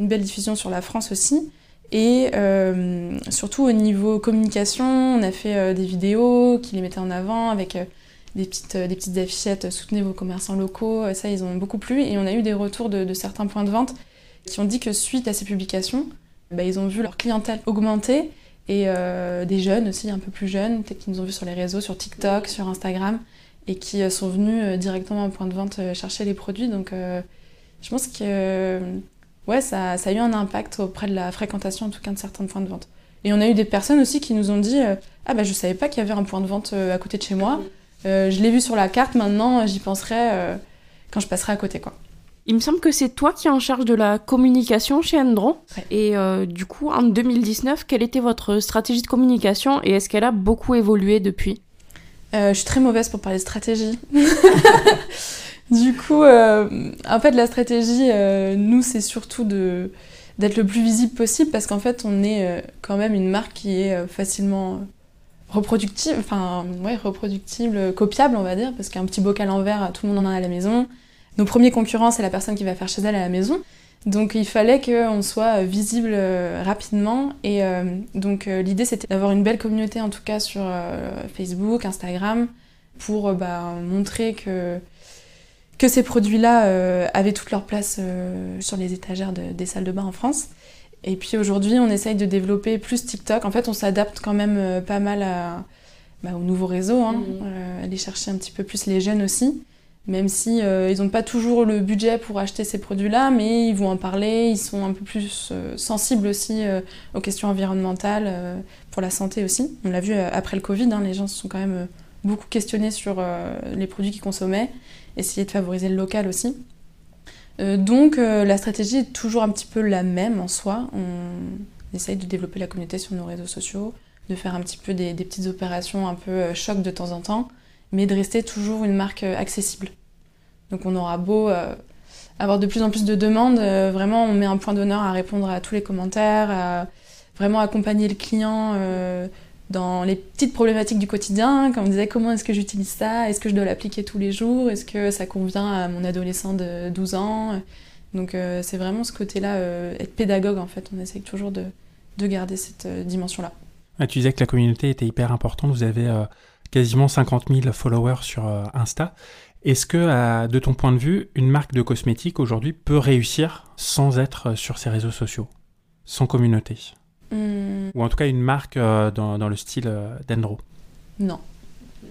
une belle diffusion sur la France aussi. Et euh, surtout au niveau communication, on a fait euh, des vidéos qui les mettaient en avant avec euh, des, petites, des petites affichettes soutenez vos commerçants locaux. Ça, ils ont beaucoup plu. Et on a eu des retours de, certains points de vente qui ont dit que suite à ces publications, bah, ils ont vu leur clientèle augmenter et des jeunes aussi, un peu plus jeunes, peut-être qu'ils nous ont vu sur les réseaux, sur TikTok, sur Instagram, et qui sont venus directement au point de vente chercher les produits. Donc je pense que ouais, ça, a eu un impact auprès de la fréquentation, en tout cas, de certains points de vente. Et on a eu des personnes aussi qui nous ont dit euh, Ah, bah, je savais pas qu'il y avait un point de vente euh, à côté de chez moi. Euh, je l'ai vu sur la carte, maintenant, j'y penserai quand je passerai à côté, quoi. Il me semble que c'est toi qui es en charge de la communication chez Endron. Et du coup, en 2019, quelle était votre stratégie de communication et est-ce qu'elle a beaucoup évolué depuis? Je suis très mauvaise pour parler de stratégie. (laughs) Du coup, euh, en fait, la stratégie, euh, nous, c'est surtout de d'être le plus visible possible parce qu'en fait, on est euh, quand même une marque qui est facilement reproductible, enfin, ouais, reproductible, copiable, on va dire, parce qu'un petit bocal en verre, tout le monde en a à la maison. Nos premiers concurrents, c'est la personne qui va faire chez elle à la maison. Donc il fallait qu'on soit visible rapidement et donc l'idée c'était d'avoir une belle communauté en tout cas sur Facebook, Instagram pour bah, montrer que que ces produits-là euh, avaient toute leur place euh, sur les étagères des salles de bain en France. Et puis aujourd'hui, on essaye de développer plus TikTok. En fait, on s'adapte quand même euh, pas mal à, bah, aux nouveaux réseaux, hein. Mhm. aller chercher un petit peu plus les jeunes aussi. Même si ils n'ont pas toujours le budget pour acheter ces produits-là, mais ils vont en parler, ils sont un peu plus sensibles aussi aux questions environnementales, pour la santé aussi. On l'a vu après le Covid, hein, les gens se sont quand même beaucoup questionnés sur les produits qu'ils consommaient essayer de favoriser le local aussi. Euh, donc euh, la stratégie est toujours un petit peu la même en soi. On essaye de développer la communauté sur nos réseaux sociaux, de faire un petit peu des, petites opérations un peu euh, choc de temps en temps, mais de rester toujours une marque accessible. Donc on aura beau avoir de plus en plus de demandes, vraiment on met un point d'honneur à répondre à tous les commentaires, à vraiment accompagner le client dans les petites problématiques du quotidien, quand on disait comment est-ce que j'utilise ça, est-ce que je dois l'appliquer tous les jours, est-ce que ça convient à mon adolescent de 12 ans. Donc euh, c'est vraiment ce côté-là, euh, être pédagogue en fait, on essaye toujours de, de garder cette euh, dimension-là. tu disais que la communauté était hyper importante, vous avez quasiment 50 000 followers sur Insta. Est-ce que, de ton point de vue, une marque de cosmétiques aujourd'hui peut réussir sans être sur ses réseaux sociaux, sans communauté? Hmm. Ou en tout cas une marque euh, dans, dans, le style euh, d'Endro Non,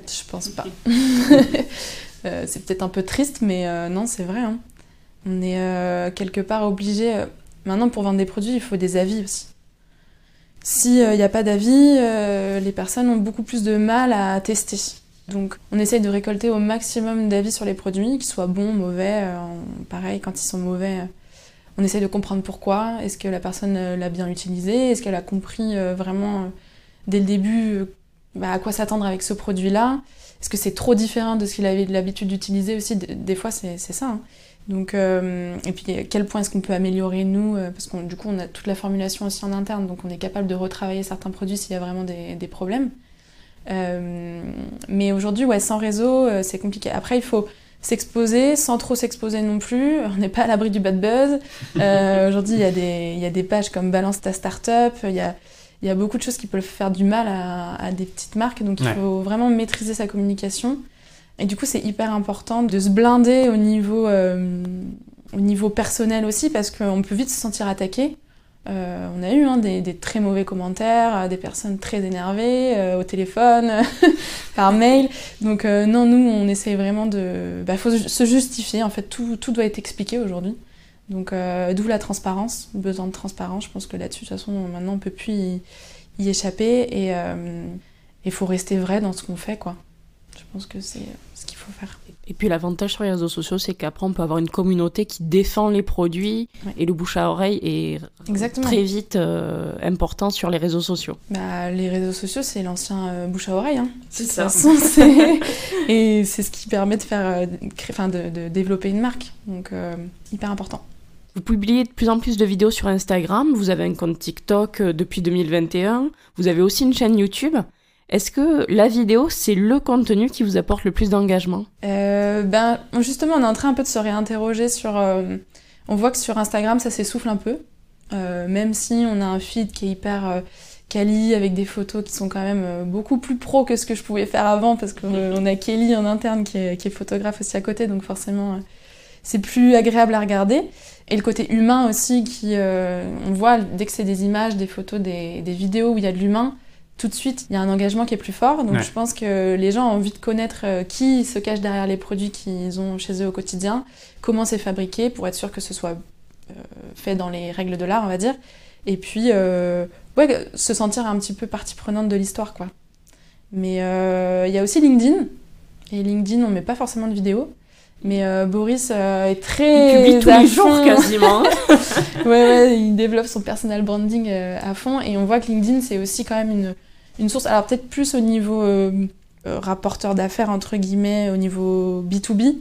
je pense pas. (laughs) Euh, c'est peut-être un peu triste, mais non, c'est vrai. Hein. On est quelque part obligé. Maintenant, pour vendre des produits, il faut des avis aussi. S'il n'y a pas d'avis, les personnes ont beaucoup plus de mal à tester. Donc, on essaye de récolter au maximum d'avis sur les produits, qu'ils soient bons, mauvais. pareil, quand ils sont mauvais, on essaie de comprendre pourquoi. Est-ce que la personne euh, l'a bien utilisé? Est-ce qu'elle a compris euh, vraiment euh, dès le début bah, à quoi s'attendre avec ce produit-là? Est-ce que c'est trop différent de ce qu'il avait l'habitude d'utiliser aussi? Des fois, c'est ça. Hein. Donc, et puis, à quel point est-ce qu'on peut améliorer nous Parce que du coup, on a toute la formulation aussi en interne, donc on est capable de retravailler certains produits s'il y a vraiment des, des problèmes. mais aujourd'hui, ouais, sans réseau, c'est compliqué. Après, il faut s'exposer sans trop s'exposer non plus. (laughs) On n'est pas à l'abri du bad buzz. Euh, (laughs) aujourd'hui, il y, a des, y a des pages comme Balance ta startup. Il y a, y a beaucoup de choses qui peuvent faire du mal à, des petites marques. Donc, il faut vraiment maîtriser sa communication. Et du coup, c'est hyper important de se blinder au niveau, euh, au niveau personnel aussi parce qu'on peut vite se sentir attaqué. Euh, on a eu hein, des, très mauvais commentaires, euh, des personnes très énervées au téléphone, (laughs) par mail. Donc non, nous, on essaye vraiment de... Il bah, faut se justifier, en fait, tout, tout doit être expliqué aujourd'hui. Donc d'où la transparence, besoin de transparence. Je pense que là-dessus, de toute façon, maintenant, on ne peut plus y, échapper. Et, il faut rester vrai dans ce qu'on fait, quoi. Je pense que c'est faut faire. Et puis l'avantage sur les réseaux sociaux, c'est qu'après, on peut avoir une communauté qui défend les produits Ouais. et le bouche à oreille est Exactement. très vite euh, important sur les réseaux sociaux. Bah, les réseaux sociaux, c'est l'ancien euh, bouche à oreille. Hein. C'est toute façon, (laughs) et c'est ce qui permet de faire, euh, enfin, de, de développer une marque. Donc, euh, hyper important. Vous publiez de plus en plus de vidéos sur Instagram, vous avez un compte TikTok depuis 2021, vous avez aussi une chaîne YouTube. Est-ce que la vidéo, c'est le contenu qui vous apporte le plus d'engagement? Euh, ben, justement, on est en train un peu de se réinterroger sur. euh, on voit que sur Instagram, ça s'essouffle un peu. Euh, même si on a un feed qui est hyper quali, avec des photos qui sont quand même beaucoup plus pro que ce que je pouvais faire avant, parce qu'on a Kelly en interne qui est, photographe aussi à côté, donc forcément, c'est plus agréable à regarder. Et le côté humain aussi, qui, on voit dès que c'est des images, des photos, des, des vidéos où il y a de l'humain, tout de suite, il y a un engagement qui est plus fort. Donc Ouais. je pense que les gens ont envie de connaître euh, qui se cache derrière les produits qu'ils ont chez eux au quotidien, comment c'est fabriqué pour être sûr que ce soit euh, fait dans les règles de l'art, on va dire. Et puis, euh, ouais, se sentir un petit peu partie prenante de l'histoire, quoi. Mais euh, il y a aussi LinkedIn. Et LinkedIn, on met pas forcément de vidéos. Mais euh, Boris euh, est très. Il publie tous les jours quasiment. (laughs) Ouais, ouais, il développe son personal branding euh, à fond et on voit que LinkedIn c'est aussi quand même une, une source, alors peut-être plus au niveau euh, euh, rapporteur d'affaires entre guillemets, au niveau B2B,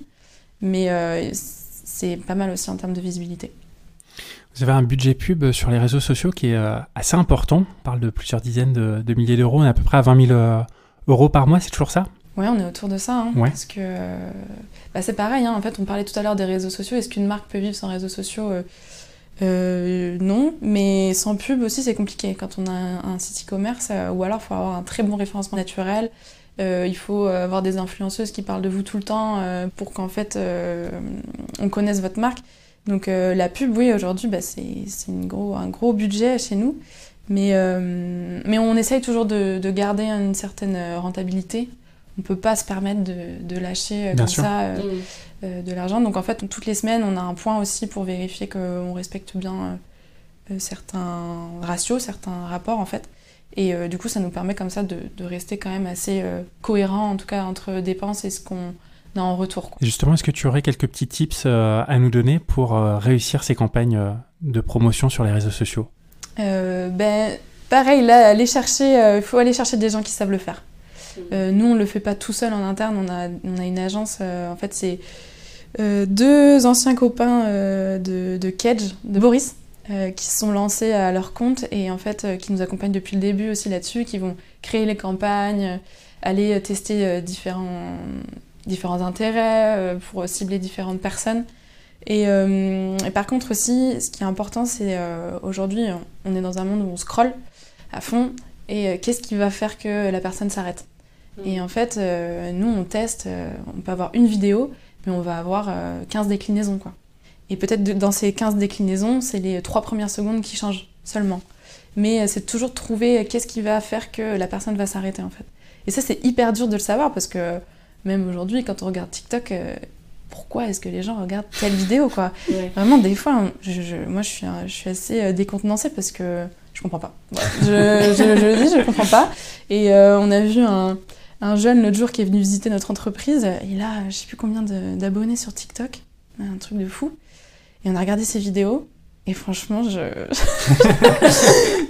mais euh, c'est pas mal aussi en termes de visibilité. Vous avez un budget pub sur les réseaux sociaux qui est assez important. On parle de plusieurs dizaines de, de milliers d'euros. On est à peu près à 20 000 euh, euros par mois, c'est toujours ça? Ouais, on est autour de ça, hein, Ouais. parce que bah, c'est pareil, hein, en fait on parlait tout à l'heure des réseaux sociaux, est-ce qu'une marque peut vivre sans réseaux sociaux Euh, non, mais sans pub aussi c'est compliqué quand on a un, site e-commerce, euh, ou alors il faut avoir un très bon référencement naturel, Euh, il faut euh, avoir des influenceuses qui parlent de vous tout le temps euh, pour qu'en fait on connaisse votre marque. Donc la pub, oui, aujourd'hui bah, c'est gros, un gros budget chez nous, mais, mais on essaye toujours de, de garder une certaine rentabilité. On peut pas se permettre de, de lâcher euh, Bien comme sûr. ça euh, euh, de l'argent. Donc en fait, toutes les semaines, on a un point aussi pour vérifier qu'on respecte bien euh, certains ratios, certains rapports en fait. Et euh, du coup, ça nous permet comme ça de, de rester quand même assez euh, cohérent, en tout cas entre dépenses et ce qu'on a en retour. quoi. Justement, est-ce que tu aurais quelques petits tips euh, à nous donner pour euh, réussir ces campagnes euh, de promotion sur les réseaux sociaux? Euh, ben, pareil, là, aller chercher, euh, il faut aller chercher des gens qui savent le faire. Euh, nous, on le fait pas tout seul en interne. On a, une agence. euh, en fait, c'est euh, deux anciens copains de, de Kedge, de Boris, qui se sont lancés à leur compte et en fait, qui nous accompagnent depuis le début aussi là-dessus, qui vont créer les campagnes, aller tester différents, intérêts pour cibler différentes personnes. Et, par contre aussi, ce qui est important, c'est aujourd'hui, on est dans un monde où on scrolle à fond. Et qu'est-ce qui va faire que la personne s'arrête? Et en fait, euh, nous, on teste, euh, on peut avoir une vidéo, mais on va avoir euh, 15 déclinaisons, quoi. Et peut-être dans ces 15 déclinaisons, c'est les trois premières secondes qui changent seulement. Mais euh, c'est toujours de trouver euh, qu'est-ce qui va faire que la personne va s'arrêter, en fait. Et ça, c'est hyper dur de le savoir, parce que même aujourd'hui, quand on regarde TikTok, euh, pourquoi est-ce que les gens regardent telle vidéo, quoi? Vraiment, des fois, je, je- moi, je suis, un- je suis assez euh, décontenancée parce que je comprends pas. Je, je- je le dis, je comprends pas. Et euh, on a vu un, un jeune l'autre jour qui est venu visiter notre entreprise. Il a, je sais plus combien d'abonnés sur TikTok. Un truc de fou. Et on a regardé ses vidéos. Et franchement, je. (laughs)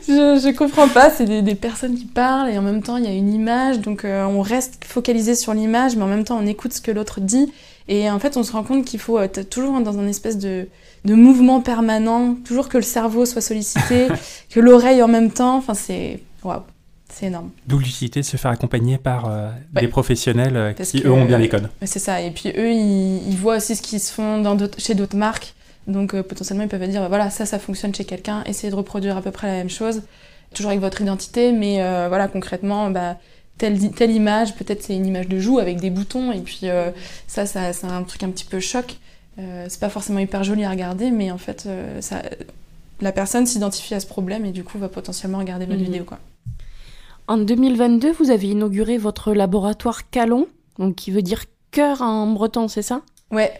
je, je comprends pas. C'est des, des personnes qui parlent et en même temps, il y a une image. Donc, euh, on reste focalisé sur l'image, mais en même temps, on écoute ce que l'autre dit. Et en fait, on se rend compte qu'il faut être toujours dans un espèce de, de mouvement permanent, toujours que le cerveau soit sollicité, (laughs) que l'oreille en même temps. Enfin, c'est. Waouh, c'est énorme. D'où l'utilité de se faire accompagner par euh, Ouais. des professionnels euh, qui, que- eux, ont bien les codes. C'est ça. Et puis eux, ils, ils voient aussi ce qui se font dans chez d'autres marques. Donc euh, potentiellement, ils peuvent dire bah, voilà, ça, ça fonctionne chez quelqu'un. Essayez de reproduire à peu près la même chose, toujours avec votre identité, mais euh, voilà, concrètement, bah, telle, telle image, peut-être c'est une image de joue avec des boutons, et puis euh, ça, ça c'est un truc un petit peu choc. Euh, c'est pas forcément hyper joli à regarder, mais en fait, euh, ça, la personne s'identifie à ce problème et du coup va potentiellement regarder votre Mhm. vidéo. Quoi. En 2022, vous avez inauguré votre laboratoire Calon, donc qui veut dire cœur en breton, c'est ça? Ouais,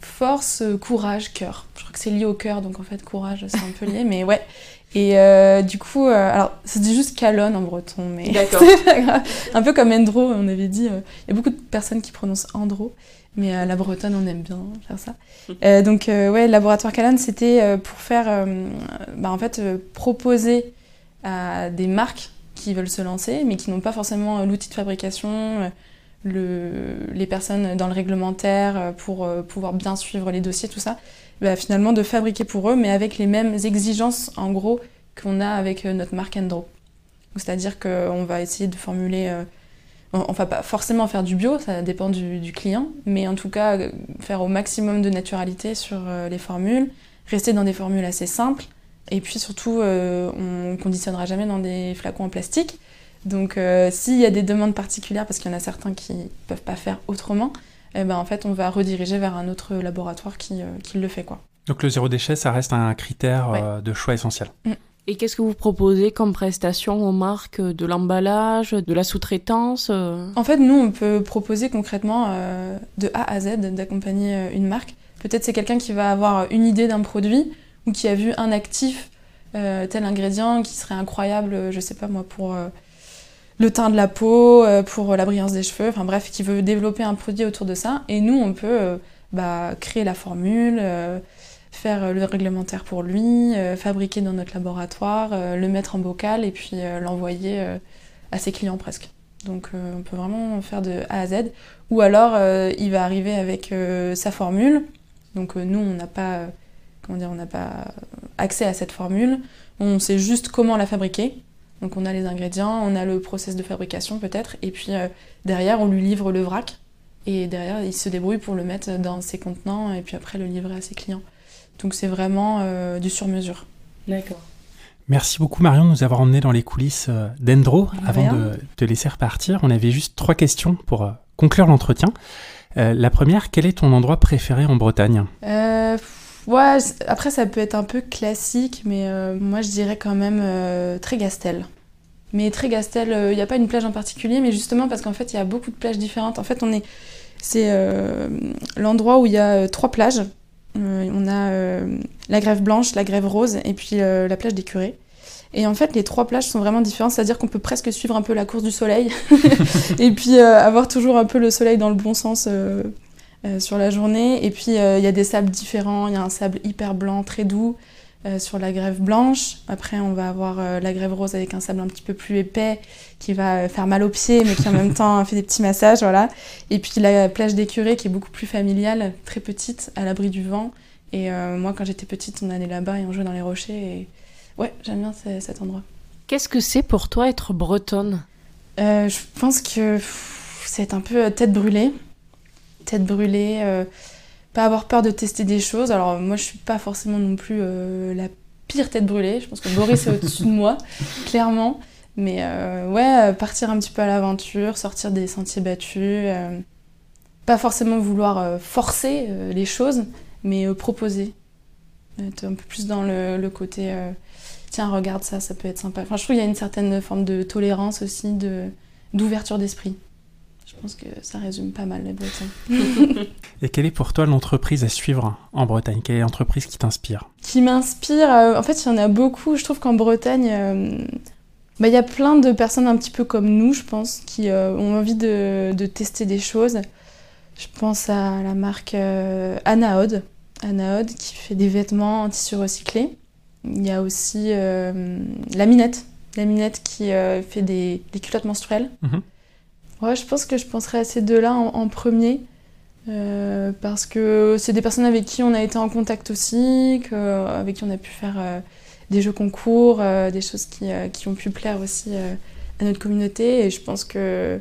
force, courage, cœur. Je crois que c'est lié au cœur, donc en fait, courage, c'est un peu lié, mais ouais. Et du coup, alors, c'est juste Calonne en breton, mais (laughs) c'est pas grave. Un peu comme Endro, on avait dit. Il y a beaucoup de personnes qui prononcent Andro. Mais à la bretonne, on aime bien faire ça. (laughs) Euh, donc, euh, ouais, le laboratoire Calonne, c'était euh, pour faire, bah, en fait, proposer à des marques qui veulent se lancer, mais qui n'ont pas forcément l'outil de fabrication, le, les personnes dans le réglementaire pour pouvoir bien suivre les dossiers, tout ça, bah, finalement de fabriquer pour eux, mais avec les mêmes exigences, en gros, qu'on a avec notre marque Endro. C'est-à-dire qu'on va essayer de formuler on va pas forcément faire du bio, ça dépend du, client, mais en tout cas faire au maximum de naturalité sur euh, les formules, rester dans des formules assez simples, et puis surtout euh, on conditionnera jamais dans des flacons en plastique. Donc euh, s'il y a des demandes particulières, parce qu'il y en a certains qui peuvent pas faire autrement, eh ben, en fait on va rediriger vers un autre laboratoire qui, le fait. quoi. Donc le zéro déchet, ça reste un critère de choix essentiel. Mm. Et qu'est-ce que vous proposez comme prestation aux marques De l'emballage, de la sous-traitance euh En fait, nous, on peut proposer concrètement euh, de A à Z d'accompagner euh, une marque. Peut-être c'est quelqu'un qui va avoir une idée d'un produit ou qui a vu un actif, tel ingrédient qui serait incroyable, je sais pas moi, pour le teint de la peau, pour la brillance des cheveux, enfin bref, qui veut développer un produit autour de ça. Et nous, on peut bah, créer la formule faire euh, le réglementaire pour lui, euh, fabriquer dans notre laboratoire, euh, le mettre en bocal et puis l'envoyer à ses clients presque. Donc on peut vraiment faire de A à Z. Ou alors il va arriver avec sa formule. Donc nous on n'a pas comment dire on n'a pas accès à cette formule. On sait juste comment la fabriquer. Donc on a les ingrédients, on a le process de fabrication peut-être, et puis derrière on lui livre le vrac. Et derrière il se débrouille pour le mettre dans ses contenants et puis après le livrer à ses clients. Donc c'est vraiment euh, du sur-mesure. D'accord. Merci beaucoup Marion de nous avoir emmenés dans les coulisses euh, d'Endro. Avant de te laisser repartir, on avait juste trois questions pour euh, conclure l'entretien. la première, quel est ton endroit préféré en Bretagne? Ouais, Après, ça peut être un peu classique, mais moi je dirais quand même Trégastel. Mais Trégastel, il n'y a pas une plage en particulier, mais justement parce qu'en fait il y a beaucoup de plages différentes. En fait, on est, c'est l'endroit où il y a trois plages. Euh, on a euh, la grève blanche, la grève rose et puis euh, la plage des curés. Et en fait, les trois plages sont vraiment différentes, c'est-à-dire qu'on peut presque suivre un peu la course du soleil (laughs) et puis avoir toujours un peu le soleil dans le bon sens sur la journée. Et puis, il y a des sables différents. Il y a un sable hyper blanc, très doux sur la grève blanche. Après, on va avoir la grève rose avec un sable un petit peu plus épais qui va faire mal aux pieds, mais qui en même (laughs) temps fait des petits massages. Voilà. Et puis, la plage des curés qui est beaucoup plus familiale, très petite, à l'abri du vent. Et euh, moi, quand j'étais petite, on allait là-bas et on jouait dans les rochers. Et ouais, j'aime bien cet endroit. Qu'est-ce que c'est pour toi être bretonne? Euh, Je pense que c'est un peu euh, tête brûlée. Tête brûlée, pas avoir peur de tester des choses. Alors, moi, je suis pas forcément non plus la pire tête brûlée. Je pense que Boris est au-dessus de moi, (laughs) clairement. Mais ouais, partir un petit peu à l'aventure, sortir des sentiers battus. pas forcément vouloir forcer les choses, mais euh, proposer. Être un peu plus dans le, côté euh, tiens, regarde ça, ça peut être sympa. Enfin, je trouve qu'il y a une certaine forme de tolérance aussi, d'ouverture d'esprit. Je pense que ça résume pas mal les Bretons. (laughs) Et quelle est pour toi l'entreprise à suivre en Bretagne? Quelle est l'entreprise qui t'inspire? Qui m'inspire euh, En fait, il y en a beaucoup. Je trouve qu'en Bretagne, bah, il y a plein de personnes un petit peu comme nous, je pense, qui ont envie de, de, tester des choses. Je pense à la marque Anaod, Anaod qui fait des vêtements en tissu recyclé. Il y a aussi euh, la minette, la minette qui euh, fait des, culottes menstruelles. Mhm. Ouais, je pense que je penserais à ces deux-là en, premier. Euh, parce que c'est des personnes avec qui on a été en contact aussi, avec qui on a pu faire des jeux concours, des choses qui, qui, ont pu plaire aussi à notre communauté. Et je pense que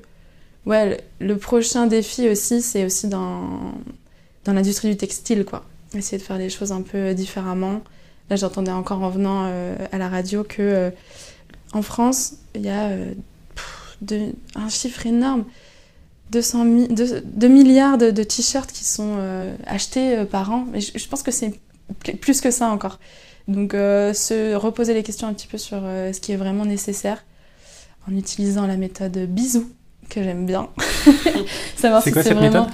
ouais, le prochain défi aussi, c'est aussi dans, dans l'industrie du textile. quoi essayer de faire les choses un peu différemment. Là, j'entendais encore en venant euh, à la radio que euh, en France, il y a euh, un chiffre énorme 200 2, milliards de, t-shirts qui sont achetés par an. Mais je, pense que c'est plus que ça encore. Donc, se reposer les questions un petit peu sur ce qui est vraiment nécessaire en utilisant la méthode bisou que j'aime bien. (laughs) Savoir c'est quoi cette méthode?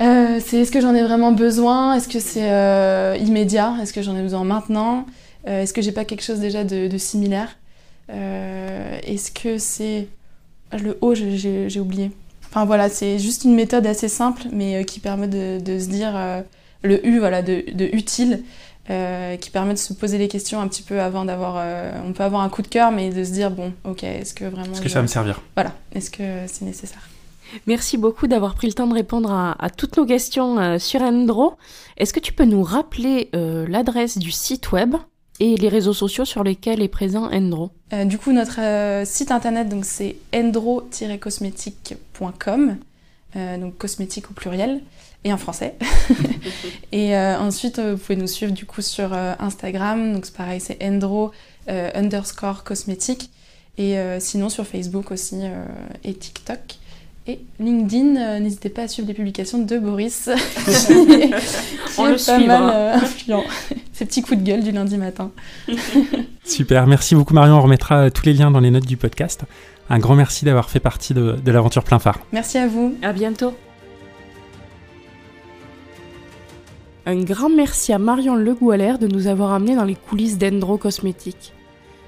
Euh, C'est est-ce que j'en ai vraiment besoin? Est-ce que c'est euh, immédiat? Est-ce que j'en ai besoin maintenant? Euh, Est-ce que j'ai pas quelque chose déjà de, de similaire? Est-ce que c'est le haut J'ai oublié. Enfin voilà, c'est juste une méthode assez simple, mais qui permet de, de se dire le U, voilà, de, de utile. Euh, qui permet de se poser des questions un petit peu avant d'avoir. Euh, on peut avoir un coup de cœur, mais de se dire bon, ok, est-ce que vraiment. Est-ce que ça va me servir? Voilà, est-ce que c'est nécessaire? Merci beaucoup d'avoir pris le temps de répondre à, toutes nos questions euh, sur Endro. Est-ce que tu peux nous rappeler l'adresse du site web? Et les réseaux sociaux sur lesquels est présent Endro Du coup, notre site internet, donc c'est endro-cosmétique.com, donc cosmétique au pluriel et en français. (laughs) (laughs) et euh, ensuite, euh, vous pouvez nous suivre du coup sur euh, Instagram, donc c'est pareil, c'est endro underscore cosmétique. Et sinon sur Facebook aussi et TikTok. Et LinkedIn, n'hésitez pas à suivre les publications de Boris, (laughs) (laughs) On le pas mal influent. (laughs) Ces petits coups de gueule du lundi matin. Super, merci beaucoup Marion. On remettra tous les liens dans les notes du podcast. Un grand merci d'avoir fait partie de, de l'aventure plein phare. Merci à vous. À bientôt. Un grand merci à Marion Le de nous avoir amenés dans les coulisses d'Endro Cosmétiques.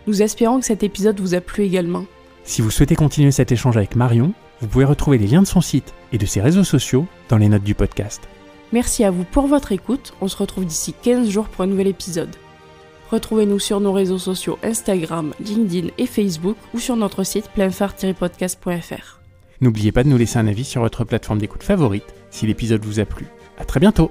Nous espérons que cet épisode vous a plu également. Si vous souhaitez continuer cet échange avec Marion, vous pouvez retrouver les liens de son site et de ses réseaux sociaux dans les notes du podcast. Merci à vous pour votre écoute. On se retrouve d'ici 15 jours pour un nouvel épisode. Retrouvez-nous sur nos réseaux sociaux Instagram, LinkedIn et Facebook ou sur notre site pleinphare-podcast.fr. N'oubliez pas de nous laisser un avis sur votre plateforme d'écoute favorite si l'épisode vous a plu. À très bientôt